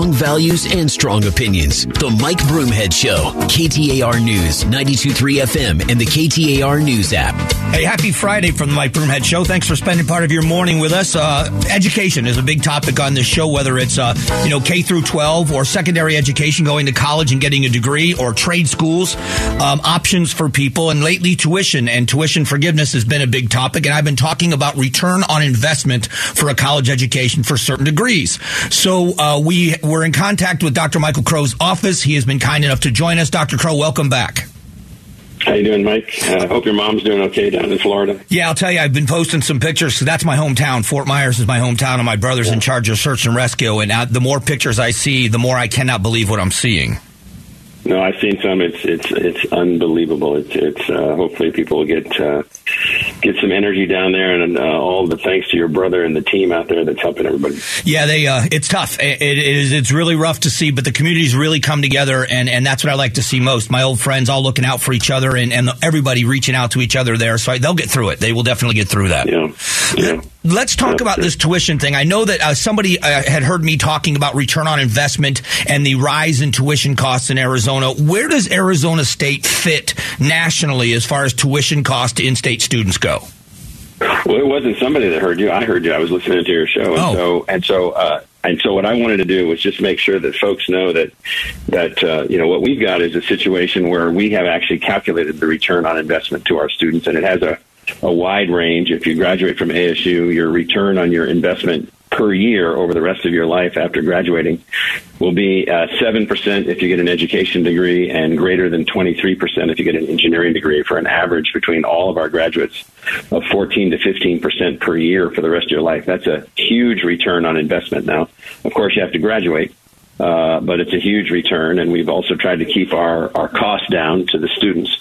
strong values and strong opinions. The Mike Broomhead Show, KTAR News, 923 FM, and the KTAR News app. Hey, happy Friday from the Mike Broomhead Show. Thanks for spending part of your morning with us. Uh, education is a big topic on this show, whether it's uh, you know K through 12 or secondary education, going to college and getting a degree, or trade schools, um, options for people, and lately tuition and tuition forgiveness has been a big topic. And I've been talking about return on investment for a college education for certain degrees. So uh, we were in contact with Dr. Michael Crow's office. He has been kind enough to join us. Dr. Crow, welcome back. How you doing, Mike? I uh, hope your mom's doing okay down in Florida. Yeah, I'll tell you, I've been posting some pictures. So that's my hometown. Fort Myers is my hometown, and my brother's yeah. in charge of search and rescue. And uh, the more pictures I see, the more I cannot believe what I'm seeing. No, I've seen some. It's it's it's unbelievable. It's it's uh, hopefully people will get uh, get some energy down there, and uh, all the thanks to your brother and the team out there that's helping everybody. Yeah, they uh, it's tough. It, it is it's really rough to see, but the communities really come together, and and that's what I like to see most. My old friends all looking out for each other, and and everybody reaching out to each other there. So I, they'll get through it. They will definitely get through that. Yeah. Yeah. Let's talk about this tuition thing. I know that uh, somebody uh, had heard me talking about return on investment and the rise in tuition costs in Arizona. Where does Arizona State fit nationally as far as tuition costs to in-state students go? Well, it wasn't somebody that heard you. I heard you. I was listening to your show, and oh. so and so uh, and so what I wanted to do was just make sure that folks know that that uh, you know what we've got is a situation where we have actually calculated the return on investment to our students, and it has a a wide range. If you graduate from ASU, your return on your investment per year over the rest of your life after graduating will be uh, 7% if you get an education degree and greater than 23% if you get an engineering degree for an average between all of our graduates of 14 to 15% per year for the rest of your life. That's a huge return on investment. Now, of course, you have to graduate. Uh, but it's a huge return, and we've also tried to keep our, our costs down to the students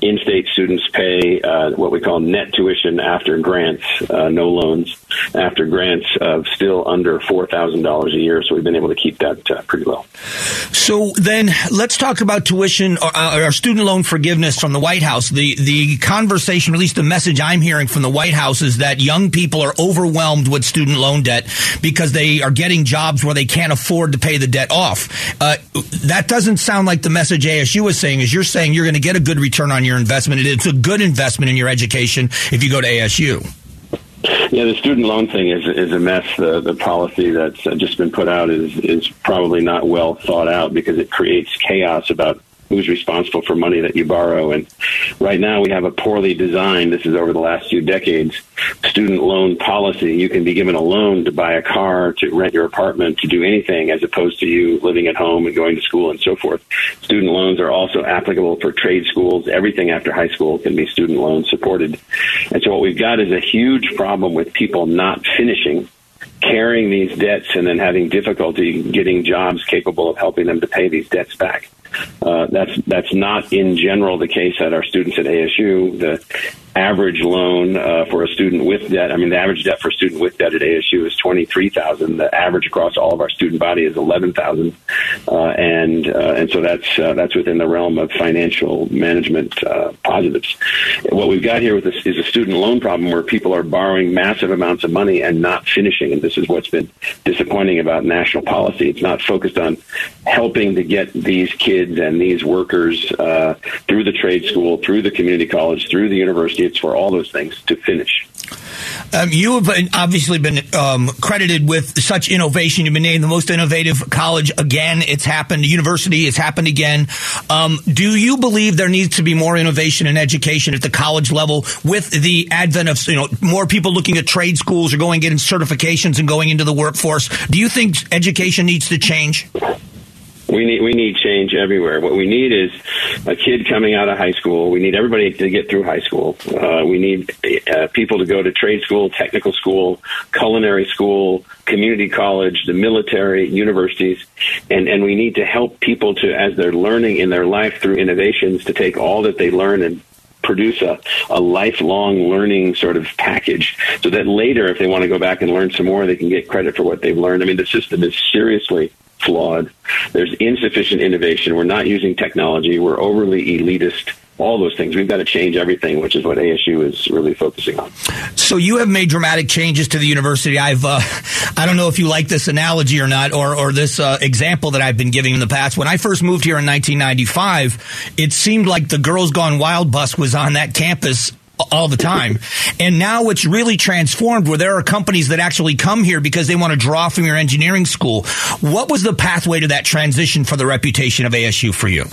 in-state students pay uh, what we call net tuition after grants, uh, no loans, after grants of still under four thousand dollars a year. So we've been able to keep that uh, pretty low. So then, let's talk about tuition or, uh, or, student loan forgiveness from the White House. The the conversation, at least the message I'm hearing from the White House, is that young people are overwhelmed with student loan debt because they are getting jobs where they can't afford to pay the debt off. Uh, that doesn't sound like the message ASU is saying. Is you're saying you're going to get a good return on your investment. It's a good investment in your education if you go to ASU. Yeah, the student loan thing is is a mess. The the policy that's just been put out is is probably not well thought out because it creates chaos about who's responsible for money that you borrow. And right now we have a poorly designed, this is over the last few decades, student loan policy. You can be given a loan to buy a car, to rent your apartment, to do anything as opposed to you living at home and going to school and so forth. Student loans are also applicable for trade schools. Everything after high school can be student loan supported. And so what we've got is a huge problem with people not finishing carrying these debts and then having difficulty getting jobs capable of helping them to pay these debts back. Uh, that's that's not in general the case at our students at ASU. The average loan uh, for a student with debt. I mean, the average debt for a student with debt at ASU is twenty three thousand. The average across all of our student body is eleven thousand, uh, and uh, and so that's uh, that's within the realm of financial management positives. What we've got here with this is a student loan problem where people are borrowing massive amounts of money and not finishing, and this is what's been disappointing about national policy. It's not focused on helping to get these kids and these workers uh, through the trade school, through the community college, through the university It's for all those things to finish. Um, you have obviously been um, credited with such innovation. You've been named the most innovative college again. It's happened. University, it's happened again. Um, do you believe there needs to be more innovation in education at the college level with the advent of you know more people looking at trade schools or going getting certifications and going into the workforce? Do you think education needs to change? We need we need change everywhere. What we need is a kid coming out of high school. We need everybody to get through high school. Uh, we need uh, people to go to trade school, technical school, culinary school, community college, the military, universities, and and we need to help people to as they're learning in their life through innovations to take all that they learn and produce a, a lifelong learning sort of package so that later if they want to go back and learn some more they can get credit for what they've learned i mean the system is seriously flawed. There's insufficient innovation. We're not using technology. We're overly elitist all those things. We've got to change everything, which is what ASU is really focusing on. So you have made dramatic changes to the university. I've, uh, I don't know if you like this analogy or not, or, or this uh, example that I've been giving in the past. When I first moved here in 1995, it seemed like the Girls Gone Wild bus was on that campus all the time. and now it's really transformed where there are companies that actually come here because they want to draw from your engineering school. What was the pathway to that transition for the reputation of ASU for you?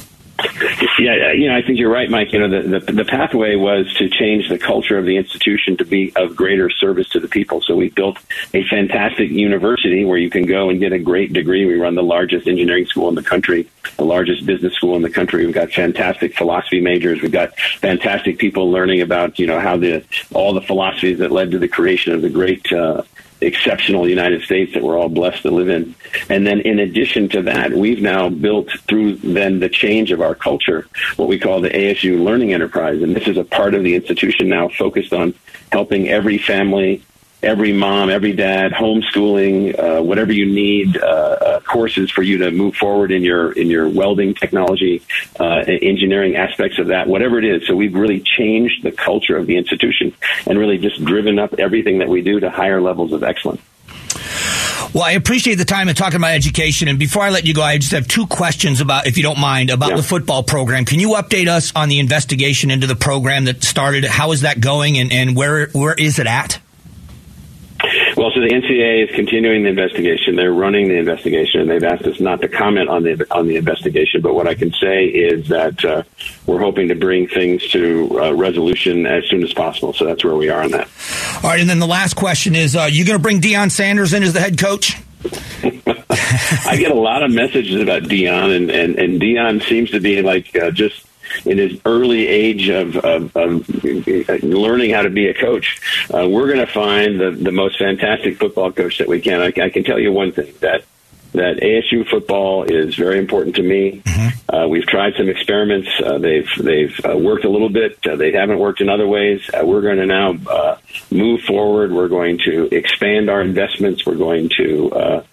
Yeah, you know, I think you're right, Mike. You know, the, the, the pathway was to change the culture of the institution to be of greater service to the people. So we built a fantastic university where you can go and get a great degree. We run the largest engineering school in the country, the largest business school in the country. We've got fantastic philosophy majors. We've got fantastic people learning about you know how the all the philosophies that led to the creation of the great uh, exceptional United States that we're all blessed to live in. And then in addition to that, we've now built through then the change of our culture, what we call the ASU Learning Enterprise. And this is a part of the institution now focused on helping every family every mom, every dad, homeschooling, uh, whatever you need, uh, uh, courses for you to move forward in your in your welding technology, uh, engineering aspects of that, whatever it is. So we've really changed the culture of the institution and really just driven up everything that we do to higher levels of excellence. Well, I appreciate the time and talking about education. And before I let you go, I just have two questions about, if you don't mind, about yeah. the football program. Can you update us on the investigation into the program that started? How is that going, and, and where where is it at? Well, so the NCAA is continuing the investigation. They're running the investigation, and they've asked us not to comment on the on the investigation. But what I can say is that uh, we're hoping to bring things to uh, resolution as soon as possible. So that's where we are on that. All right, and then the last question is: uh, You going to bring Deion Sanders in as the head coach? I get a lot of messages about Deion, and and, and Deion seems to be like uh, just in his early age of, of, of learning how to be a coach. Uh, we're going to find the, the most fantastic football coach that we can. I, I can tell you one thing that that ASU football is very important to me. Mm-hmm. Uh, we've tried some experiments. Uh, they've they've uh, worked a little bit. Uh, they haven't worked in other ways. Uh, we're going to now uh, move forward. We're going to expand our investments. We're going to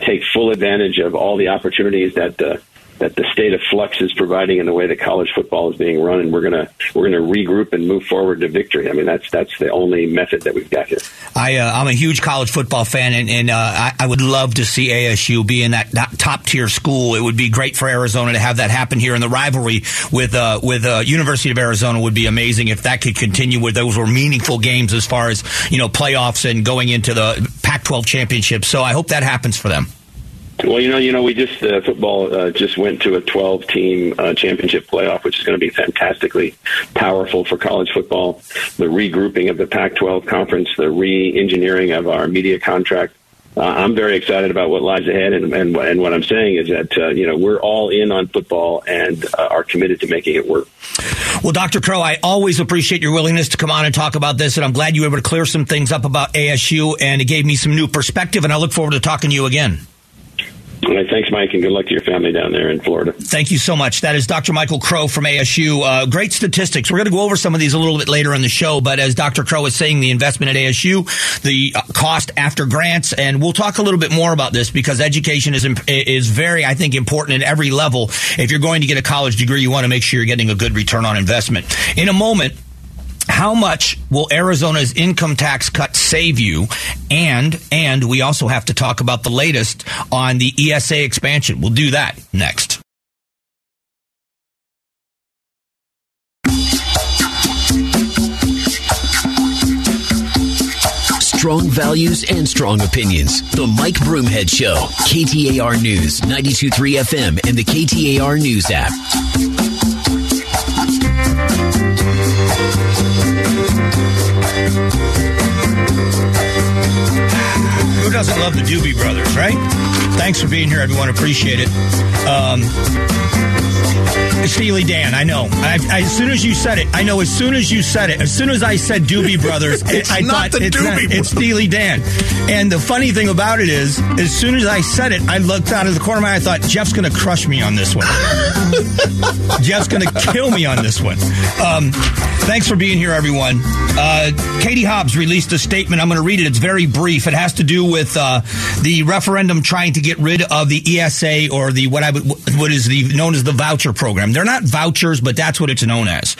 take full advantage of all the opportunities that that the state of flux is providing in the way that college football is being run, and we're gonna we're gonna regroup and move forward to victory. I mean, that's that's the only method that we've got here. I uh, I'm a huge college football fan, and, and uh, I, I, would love to see ASU be in that, that, top tier school. It would be great for Arizona to have that happen here, and the rivalry with uh, with uh, University of Arizona would be amazing if that could continue. Where those were meaningful games as far as you know playoffs and going into the Pac-12 championship. So I hope that happens for them. Well, you know, you know, we just uh, football uh, just went to a 12-team uh, championship playoff, which is going to be fantastically powerful for college football. The regrouping of the Pac-12 conference, the re-engineering of our media contract. Uh, I'm very excited about what lies ahead, and, and, and what I'm saying is that uh, you know we're all in on football and uh, are committed to making it work. Well, Dr. Crow, I always appreciate your willingness to come on and talk about this, and I'm glad you were able to clear some things up about ASU, and it gave me some new perspective, and I look forward to talking to you again. Right, thanks, Mike, and good luck to your family down there in Florida. Thank you so much. That is Dr. Michael Crow from ASU. Uh, great statistics. We're going to go over some of these a little bit later in the show, but as Dr. Crow is saying, the investment at ASU, the uh, cost after grants, and we'll talk a little bit more about this because education is is very, I think, important at every level. If you're going to get a college degree, you want to make sure you're getting a good return on investment. In a moment, how much will Arizona's income tax cut save you? And and we also have to talk about the latest on the ESA expansion. We'll do that next. Strong values and strong opinions. The Mike Broomhead Show. KTAR News, 923 FM, and the KTAR News app. Doesn't love the Doobie Brothers, right? Thanks for being here, everyone. Appreciate it. Um, Steely Dan, I know. I, I, as soon as you said it, I know. As soon as you said it, as soon as I said Doobie Brothers, it's I not thought the it's, Doobie not, Brothers. it's Steely Dan. And the funny thing about it is, as soon as I said it, I looked out of the corner of my eye. I thought Jeff's going to crush me on this one. Jeff's going to kill me on this one. Um, thanks for being here, everyone. Uh, Katie Hobbs released a statement. I'm going to read it. It's very brief. It has to do with uh, the referendum trying to get rid of the ESA or the what I would what is the known as the voucher program. They're not vouchers, but that's what it's known as.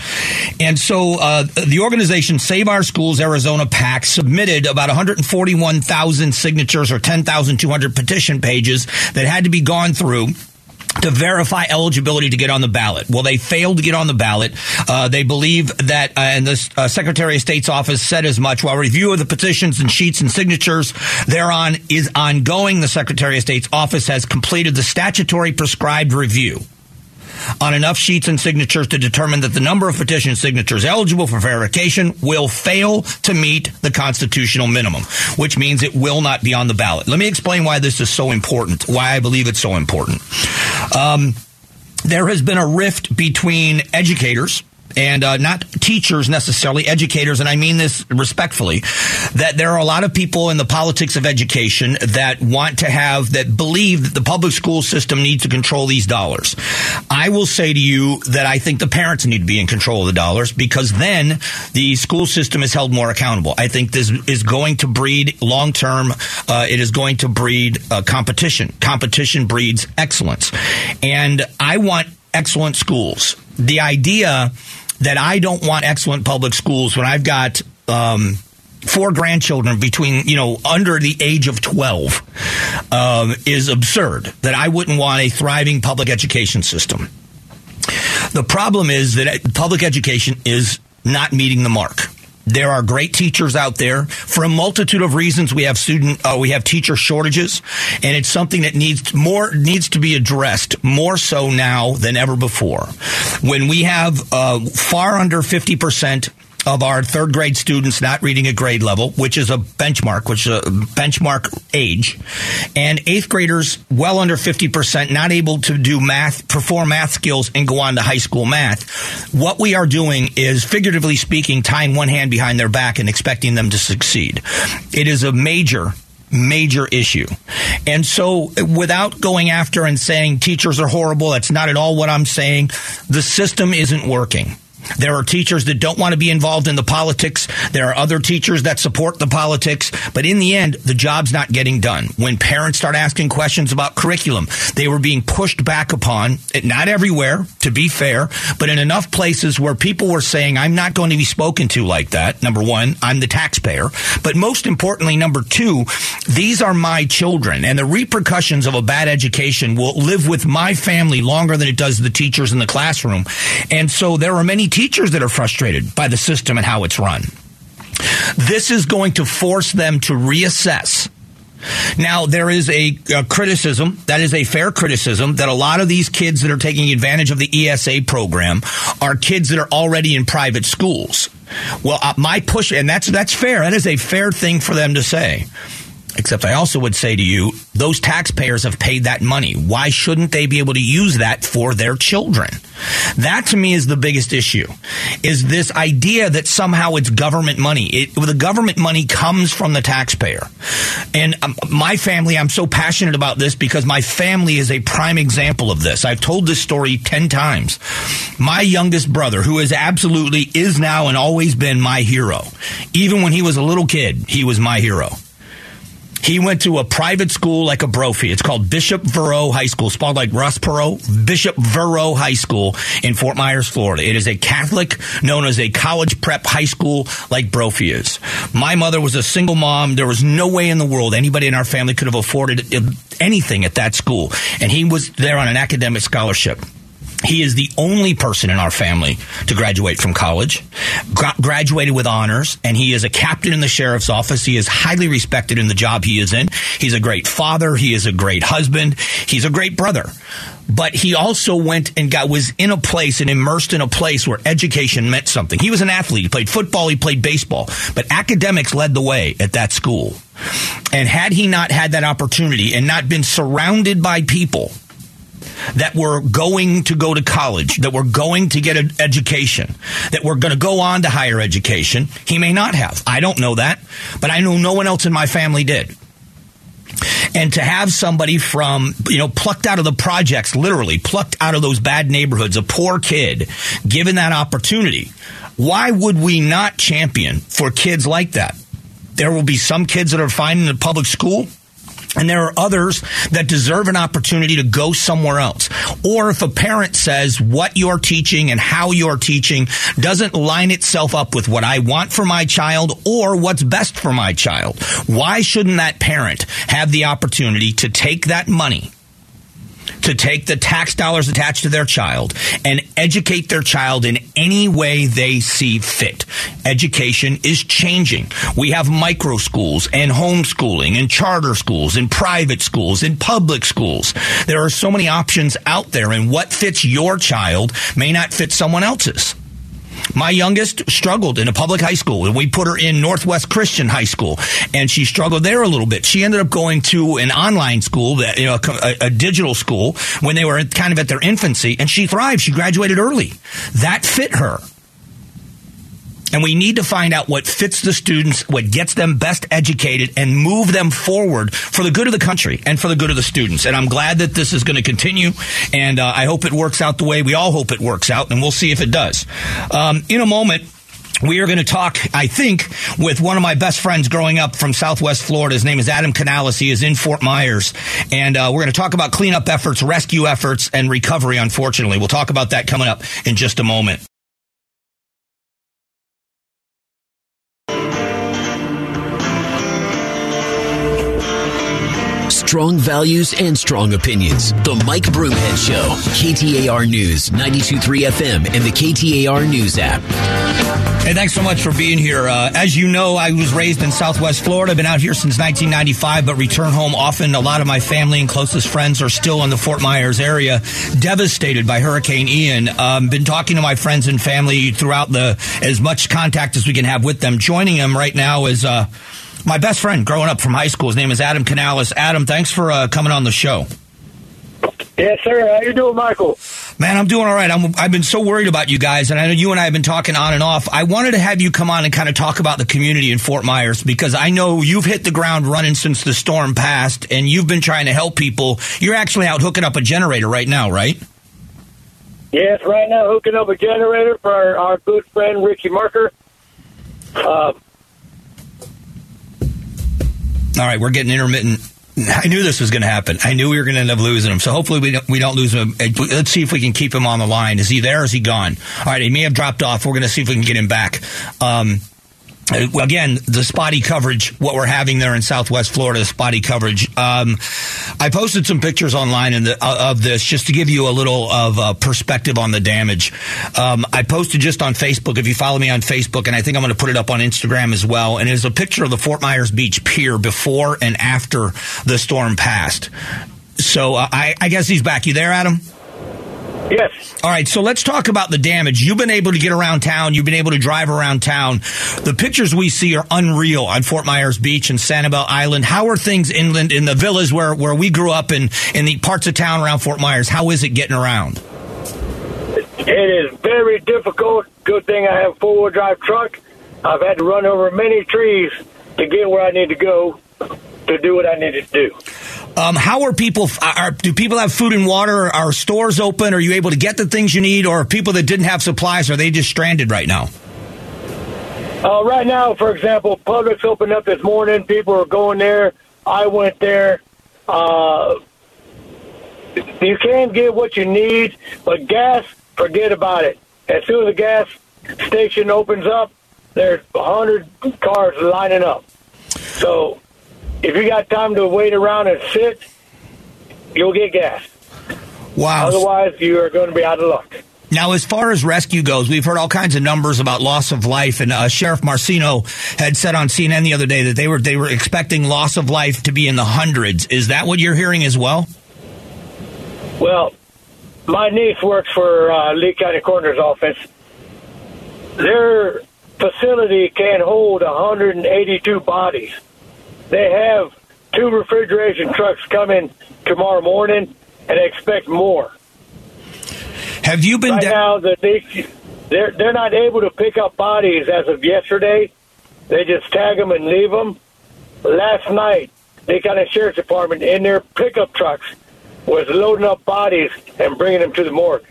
And so uh, the organization Save Our Schools Arizona PAC submitted about 141,000 signatures or 10,200 petition pages that had to be gone through to verify eligibility to get on the ballot. Well, they failed to get on the ballot. Uh, they believe that, uh, and the uh, Secretary of State's office said as much. While review of the petitions and sheets and signatures thereon is ongoing, the Secretary of State's office has completed the statutory prescribed review on enough sheets and signatures to determine that the number of petition signatures eligible for verification will fail to meet the constitutional minimum, which means it will not be on the ballot. Let me explain why this is so important, why I believe it's so important. Um, there has been a rift between educators and uh, not teachers necessarily, educators, and I mean this respectfully, that there are a lot of people in the politics of education that want to have, that believe that the public school system needs to control these dollars. I will say to you that I think the parents need to be in control of the dollars because then the school system is held more accountable. I think this is going to breed long term, uh, it is going to breed uh, competition. Competition breeds excellence. And I want excellent schools. The idea that I don't want excellent public schools when I've got um, four grandchildren between you know under the age of 12 um, is absurd that i wouldn't want a thriving public education system. The problem is that public education is not meeting the mark there are great teachers out there for a multitude of reasons. We have student, uh, we have teacher shortages, and it's something that needs more needs to be addressed more so now than ever before. When we have uh, far under fifty percent of our third grade students not reading at grade level, which is a benchmark, which is a benchmark age, and eighth graders well under 50% not able to do math, perform math skills and go on to high school math. What we are doing is figuratively speaking, tying one hand behind their back and expecting them to succeed. It is a major major issue. And so without going after and saying teachers are horrible, that's not at all what I'm saying. The system isn't working. There are teachers that don't want to be involved in the politics. There are other teachers that support the politics. But in the end, the job's not getting done. When parents start asking questions about curriculum, they were being pushed back upon, eh, not everywhere, to be fair, but in enough places where people were saying, I'm not going to be spoken to like that. Number one, I'm the taxpayer. But most importantly, number two, these are my children and the repercussions of a bad education will live with my family longer than it does the teachers in the classroom. And so there are many teachers that are frustrated by the system and how it's run. This is going to force them to reassess. Now, there is a, a, criticism, that is a fair criticism, that a lot of these kids that are taking advantage of the ESA program are kids that are already in private schools. Well, uh, my push, and that's, that's fair. That is a fair thing for them to say. Except I also would say to you, those taxpayers have paid that money. Why shouldn't they be able to use that for their children? That to me is the biggest issue. Is this idea that somehow it's government money. It, the government money comes from the taxpayer. And um, my family, I'm so passionate about this because my family is a prime example of this. I've told this story 10 times. My youngest brother, who is absolutely, is now and always been my hero. Even when he was a little kid, he was my hero. He went to a private school like a Brophy. It's called Bishop Verot High School, spelled like Ross Perot. Bishop Verot High School in Fort Myers, Florida. It is a Catholic, known as a college prep high school like Brophy is. My mother was a single mom. There was no way in the world anybody in our family could have afforded anything at that school. And he was there on an academic scholarship. He is the only person in our family to graduate from college, Gra- graduated with honors, and he is a captain in the sheriff's office. He is highly respected in the job he is in. He's a great father. He is a great husband. He's a great brother. But he also went and got was in a place and immersed in a place where education meant something. He was an athlete. He played football. He played baseball. But academics led the way at that school. And had he not had that opportunity and not been surrounded by people that were going to go to college, that were going to get an education, that were going to go on to higher education. He may not have. I don't know that, but I know no one else in my family did. And to have somebody from, you know, plucked out of the projects, literally plucked out of those bad neighborhoods, a poor kid, given that opportunity, why would we not champion for kids like that? There will be some kids that are fine in the public school and there are others that deserve an opportunity to go somewhere else. Or if a parent says what you're teaching and how you're teaching doesn't line itself up with what I want for my child or what's best for my child, why shouldn't that parent have the opportunity to take that money to take the tax dollars attached to their child and educate their child in any way they see fit. Education is changing. We have micro schools and homeschooling and charter schools and private schools and public schools. There are so many options out there and what fits your child may not fit someone else's. My youngest struggled in a public high school, and we put her in Northwest Christian High School, and she struggled there a little bit. She ended up going to an online school, that you know, a, a digital school, when they were kind of at their infancy, and she thrived. She graduated early. That fit her. And we need to find out what fits the students, what gets them best educated, and move them forward for the good of the country and for the good of the students. And I'm glad that this is going to continue. And uh, I hope it works out the way we all hope it works out. And we'll see if it does. Um, in a moment, we are going to talk, I think, with one of my best friends growing up from Southwest Florida. His name is Adam Canales. He is in Fort Myers. And uh, we're going to talk about cleanup efforts, rescue efforts, and recovery, unfortunately. We'll talk about that coming up in just a moment. Strong values and strong opinions. The Mike Broomhead Show. KTAR News, 92.3 FM, and the KTAR News app. Hey, thanks so much for being here. Uh, as you know, I was raised in Southwest Florida. I've Been out here since 1995, but return home often. A lot of my family and closest friends are still in the Fort Myers area, devastated by Hurricane Ian. Um, been talking to my friends and family throughout the as much contact as we can have with them. Joining them right now is. Uh, my best friend growing up from high school. His name is Adam Canales. Adam, thanks for uh, coming on the show. Yes, sir. How you doing, Michael? Man, I'm doing all right. I'm, I've been so worried about you guys, and I know you and I have been talking on and off. I wanted to have you come on and kind of talk about the community in Fort Myers because I know you've hit the ground running since the storm passed, and you've been trying to help people. You're actually out hooking up a generator right now, right? Yes, right now hooking up a generator for our, our good friend Ricky Marker. Uh, All right, we're getting intermittent. I knew this was going to happen. I knew we were going to end up losing him. So hopefully we don't, we don't lose him. Let's see if we can keep him on the line. Is he there? Is he gone? All right, he may have dropped off. We're going to see if we can get him back. Um, again, the spotty coverage, what we're having there in Southwest Florida, spotty coverage. Um, I posted some pictures online the, uh, of this just to give you a little of uh, perspective on the damage. Um, I posted just on Facebook. If you follow me on Facebook, and I think I'm going to put it up on Instagram as well. And it's a picture of the Fort Myers Beach Pier before and after the storm passed. So uh, I, I guess he's back. You there, Adam? Yes. All right, so let's talk about the damage. You've been able to get around town. You've been able to drive around town. The pictures we see are unreal on Fort Myers Beach and Sanibel Island. How are things inland in the villas where, where we grew up in, in the parts of town around Fort Myers? How is it getting around? It is very difficult. Good thing I have a four wheel drive truck. I've had to run over many trees to get where I need to go to do what I needed to do. Um, how are people? Are, do people have food and water? Are stores open? Are you able to get the things you need? Or people that didn't have supplies are they just stranded right now? Uh, right now, for example, Publix opened up this morning. People are going there. I went there. Uh, you can get what you need, but gas, forget about it. As soon as the gas station opens up, there's a hundred cars lining up. So if you got time to wait around and sit, you'll get gas. Wow. Otherwise, you are going to be out of luck. Now, as far as rescue goes, we've heard all kinds of numbers about loss of life, and uh, Sheriff Marceno had said on CNN the other day that they were they were expecting loss of life to be in the hundreds. Is that what you're hearing as well? Well, my niece works for uh, Lee County Coroner's Office. Their facility can hold 182 bodies. They have two refrigeration trucks coming tomorrow morning, and expect more. Have you been right da- now? That they they're they're not able to pick up bodies as of yesterday. They just tag them and leave them. Last night, they got a sheriff's department in their pickup trucks was loading up bodies and bringing them to the morgue.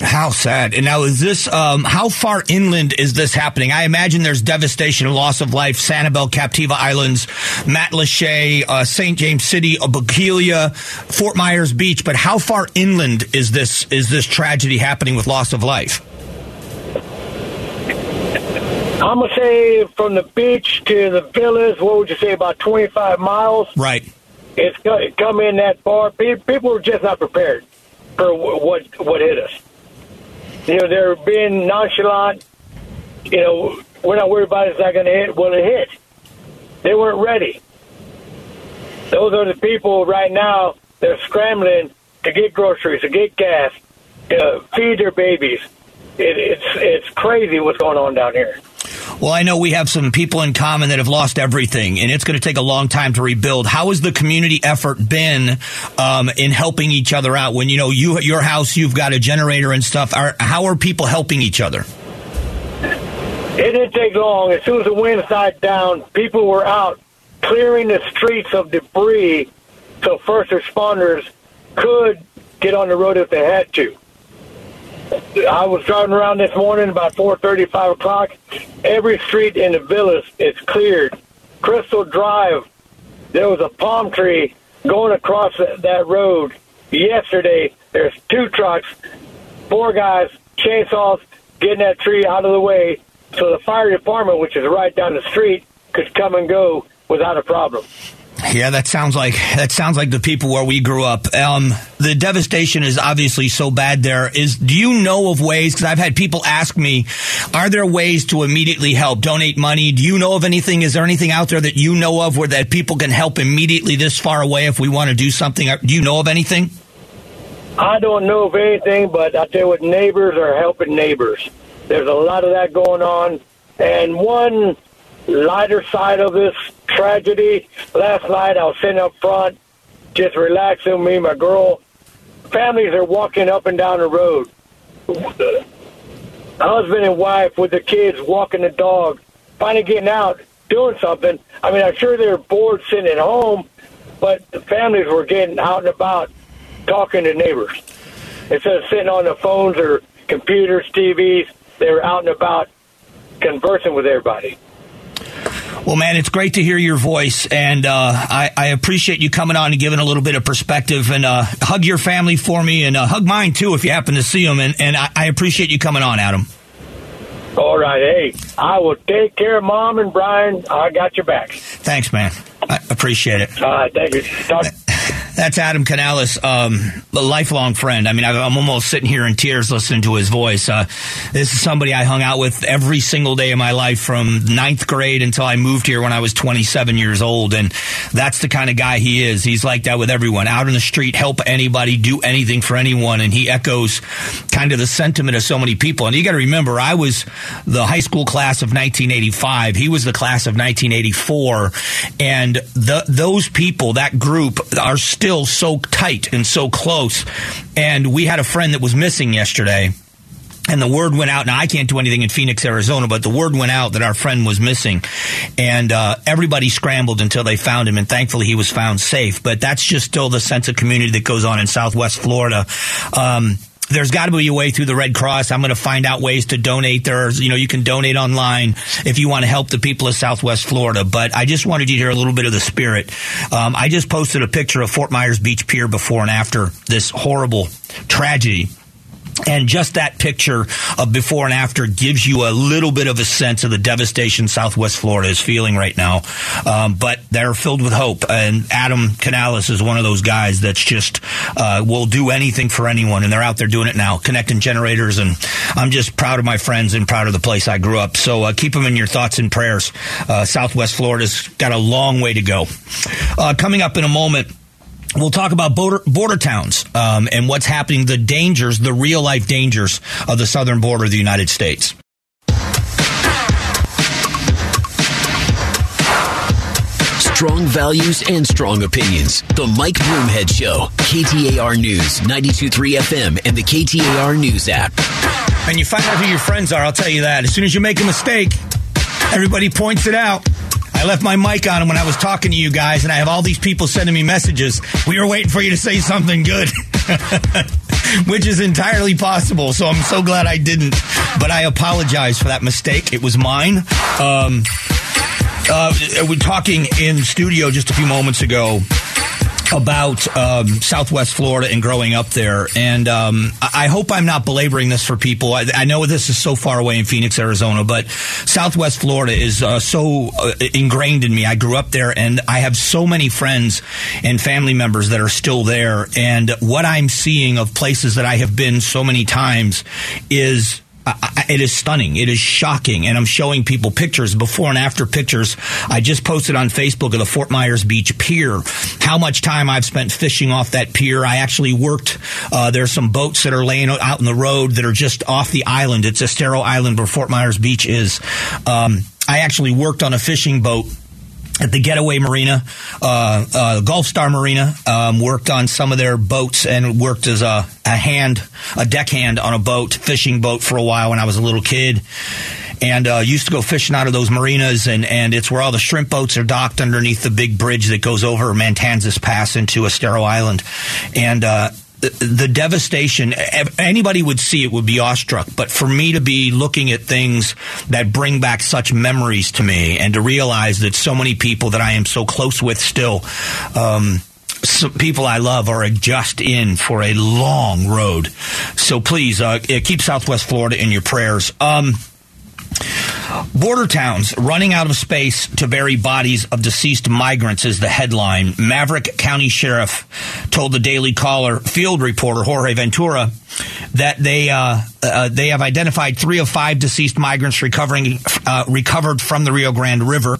How sad. And now, is this, um, how far inland is this happening? I imagine there's devastation and loss of life. Sanibel, Captiva Islands, Matlacha, uh, St. James City, Bokeelia, Fort Myers Beach. But how far inland is this, is this tragedy happening with loss of life? I'm gonna say from the beach to the villas. What would you say? About 25 miles. Right. It's come in that far. People were just not prepared for what what hit us. You know, they're being nonchalant. You know, we're not worried about it's not going to hit. Well, it hit. They weren't ready. Those are the people right now. They're scrambling to get groceries, to get gas, to feed their babies. It, it's it's crazy what's going on down here. Well, I know we have some people in common that have lost everything, and it's going to take a long time to rebuild. How has the community effort been um, in helping each other out? When you know you your house, you've got a generator and stuff. Are, how are people helping each other? It didn't take long. As soon as the wind died down, people were out clearing the streets of debris so first responders could get on the road if they had to. I was driving around this morning about four thirty, five o'clock. Every street in the village is cleared. Crystal Drive, there was a palm tree going across that road yesterday. There's two trucks, four guys, chainsaws, getting that tree out of the way so the fire department, which is right down the street, could come and go without a problem. Yeah, that sounds like that sounds like the people where we grew up. Um, the devastation is obviously so bad. There is. Do you know of ways? Because I've had people ask me, are there ways to immediately help, donate money? Do you know of anything? Is there anything out there that you know of where that people can help immediately this far away if we want to do something? Do you know of anything? I don't know of anything, but I tell you what, neighbors are helping neighbors. There's a lot of that going on, and one lighter side of this tragedy. Last night I was sitting up front, just relaxing. Me and my girl. Families are walking up and down the road. Husband and wife with the kids walking the dog, finally getting out, doing something. I mean, I'm sure they're bored sitting at home, but the families were getting out and about, talking to neighbors. Instead of sitting on the phones or computers, TVs, they were out and about conversing with everybody. Well, man, it's great to hear your voice, and uh, I, I, appreciate you coming on and giving a little bit of perspective. And uh, hug your family for me, and uh, hug mine too if you happen to see them. And, and I, I, appreciate you coming on, Adam. All right, hey, I will take care of Mom and Brian. I got your back. Thanks, man. I appreciate it. All right, thank you. Talk- that's Adam Canales, um, a lifelong friend. I mean, I'm almost sitting here in tears listening to his voice. Uh, this is somebody I hung out with every single day of my life from ninth grade until I moved here when I was 27 years old. And that's the kind of guy he is. He's like that with everyone. Out in the street, help anybody, do anything for anyone. And he echoes kind of the sentiment of so many people. And you got to remember, I was the high school class of 1985. He was the class of 1984. And the, those people, that group, are still still so tight and so close. And we had a friend that was missing yesterday. And the word went out. Now I can't do anything in Phoenix, Arizona, but the word went out that our friend was missing, and uh, everybody scrambled until they found him. And thankfully, he was found safe. But that's just still the sense of community that goes on in Southwest Florida. Um, there's got to be a way through the Red Cross. I'm going to find out ways to donate. There's, you know, you can donate online if you want to help the people of Southwest Florida. But I just wanted you to hear a little bit of the spirit. Um, I just posted a picture of Fort Myers Beach Pier before and after this horrible tragedy and just that picture of before and after gives you a little bit of a sense of the devastation Southwest Florida is feeling right now. Um, but they're filled with hope. And Adam Canales is one of those guys that's just uh, will do anything for anyone. And they're out there doing it now, connecting generators. And I'm just proud of my friends and proud of the place I grew up. So uh, keep them in your thoughts and prayers. Uh, Southwest Florida's got a long way to go. Uh, coming up in a moment. We'll talk about border, border towns um, and what's happening, the dangers, the real life dangers of the southern border of the United States. Strong values and strong opinions. The Mike Broomhead Show. KTAR News, 92.3 FM, and the KTAR News app. And you find out who your friends are, I'll tell you that. As soon as you make a mistake, everybody points it out. Left my mic on when I was talking to you guys, and I have all these people sending me messages. We were waiting for you to say something good. which is entirely possible. So I'm so glad I didn't. But I apologize for that mistake. It was mine. Um, uh, we're talking in studio just a few moments ago about um, Southwest Florida and growing up there. And um, I hope I'm not belaboring this for people. I, I, know this is so far away in Phoenix, Arizona, but Southwest Florida is uh, so uh, ingrained in me. I grew up there, and I have so many friends and family members that are still there. And what I'm seeing of places that I have been so many times is it is stunning. It is shocking. And I'm showing people pictures, before and after pictures. I just posted on Facebook of the Fort Myers Beach Pier, how much time I've spent fishing off that pier. I actually worked, uh, there's some boats that are laying out in the road that are just off the island. It's Estero Island where Fort Myers Beach is. Um, I actually worked on a fishing boat at the Getaway Marina, uh, uh, Gulf Star Marina, um, worked on some of their boats and worked as a, a hand, a deckhand on a boat, fishing boat for a while when I was a little kid. And uh, used to go fishing out of those marinas, and, and it's where all the shrimp boats are docked underneath the big bridge that goes over Mantanzas Pass into Estero Island. And uh, the devastation anybody would see it would be awestruck but for me to be looking at things that bring back such memories to me and to realize that so many people that i am so close with still um, people I love are just in for a long road. So please uh, keep Southwest Florida in your prayers. Um, Border towns running out of space to bury bodies of deceased migrants is the headline. Maverick County Sheriff told the Daily Caller field reporter Jorge Ventura that they uh, uh, they have identified three of five deceased migrants recovering uh, recovered from the Rio Grande River.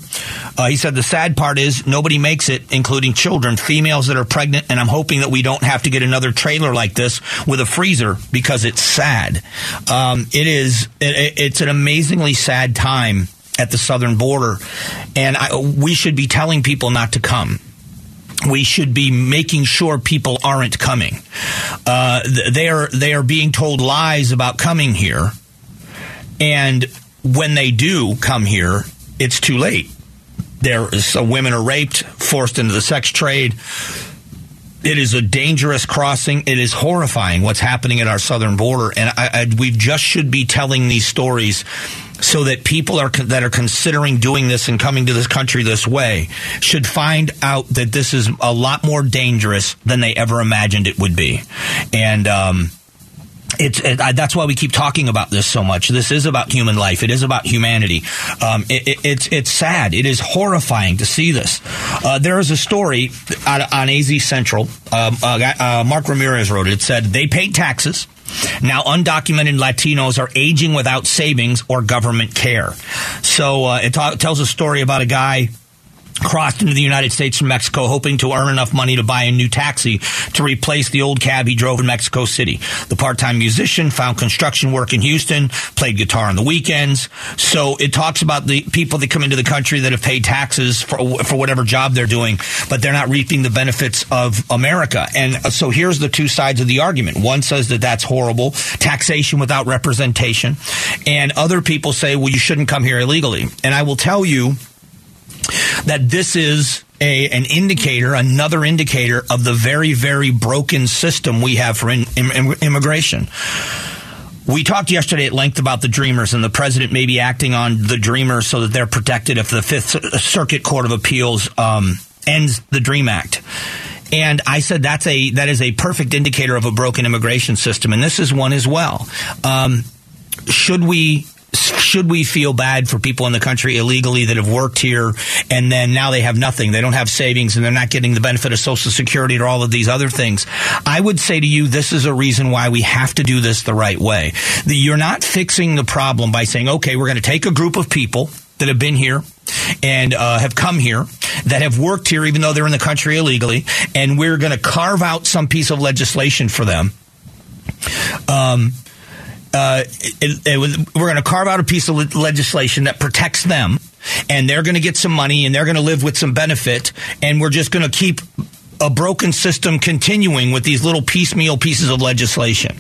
Uh, he said the sad part is nobody makes it, including children, females that are pregnant, and I'm hoping that we don't have to get another trailer like this with a freezer because it's sad. Um, it is it, it's an amazingly sad time at the southern border, and I, we should be telling people not to come we should be making sure people aren't coming. Uh, they are they are being told lies about coming here, and when they do come here, it's too late. There, so women are raped, forced into the sex trade. It is a dangerous crossing. It is horrifying what's happening at our southern border, and I, I, we just should be telling these stories so that people are that are considering doing this and coming to this country this way should find out that this is a lot more dangerous than they ever imagined it would be, and. Um, it's it, that's why we keep talking about this so much. This is about human life. It is about humanity. Um, it, it, it's it's sad. It is horrifying to see this. Uh, there is a story on, on AZ Central. Um, uh, Mark Ramirez wrote it. It said they paid taxes now, undocumented Latinos are aging without savings or government care. So uh, it t- tells a story about a guy crossed into the United States from Mexico, hoping to earn enough money to buy a new taxi to replace the old cab he drove in Mexico City. The part-time musician found construction work in Houston, played guitar on the weekends. So it talks about the people that come into the country that have paid taxes for, for whatever job they're doing, but they're not reaping the benefits of America. And so here's the two sides of the argument. One says that that's horrible, taxation without representation. And other people say, well, you shouldn't come here illegally. And I will tell you, that this is a, an indicator, another indicator of the very, very broken system we have for in, in, immigration. We talked yesterday at length about the Dreamers and the president may be acting on the Dreamers so that they're protected if the Fifth Circuit Court of Appeals um, ends the Dream Act. And I said that's a that is a perfect indicator of a broken immigration system, and this is one as well. Um, should we should we feel bad for people in the country illegally that have worked here and then now they have nothing? They don't have savings and they're not getting the benefit of Social Security or all of these other things. I would say to you, this is a reason why we have to do this the right way. You're not fixing the problem by saying, okay, we're going to take a group of people that have been here and uh, have come here that have worked here even though they're in the country illegally and we're going to carve out some piece of legislation for them um, uh, it, it we're going to carve out a piece of legislation that protects them, and they're going to get some money, and they're going to live with some benefit, and we're just going to keep a broken system continuing with these little piecemeal pieces of legislation.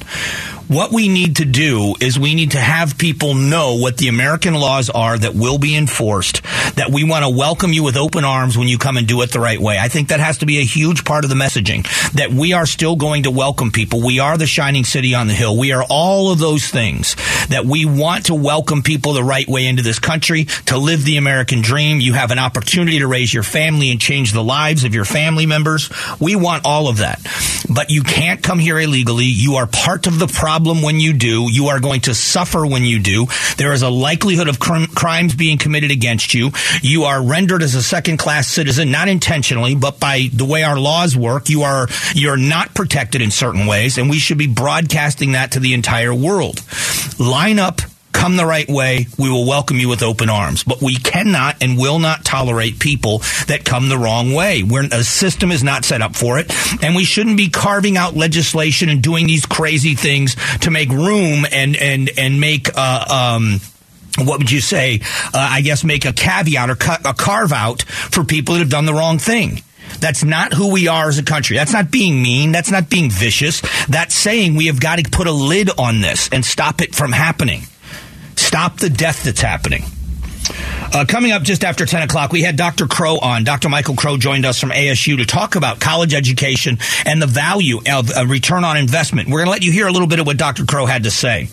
What we need to do is we need to have people know what the American laws are that will be enforced, that we want to welcome you with open arms when you come and do it the right way. I think that has to be a huge part of the messaging that we are still going to welcome people. We are the shining city on the hill. We are all of those things that we want to welcome people the right way into this country to live the American dream. You have an opportunity to raise your family and change the lives of your family members. We want all of that. But you can't come here illegally. You are part of the problem problem when you do. You are going to suffer when you do. There is a likelihood of cr- crimes being committed against you. You are rendered as a second class citizen, not intentionally, but by the way our laws work. You are, you're not protected in certain ways, and we should be broadcasting that to the entire world. Line up come the right way, we will welcome you with open arms. But we cannot and will not tolerate people that come the wrong way. We're, a system is not set up for it, and we shouldn't be carving out legislation and doing these crazy things to make room and and and make. Uh, um, what would you say? Uh, I guess make a caveat or cut a carve out for people that have done the wrong thing. That's not who we are as a country. That's not being mean. That's not being vicious. That's saying we have got to put a lid on this and stop it from happening. Stop the death that's happening. Uh, coming up just after 10 o'clock, we had Dr. Crow on. Dr. Michael Crow joined us from ASU to talk about college education and the value of a return on investment. We're going to let you hear a little bit of what Dr. Crow had to say.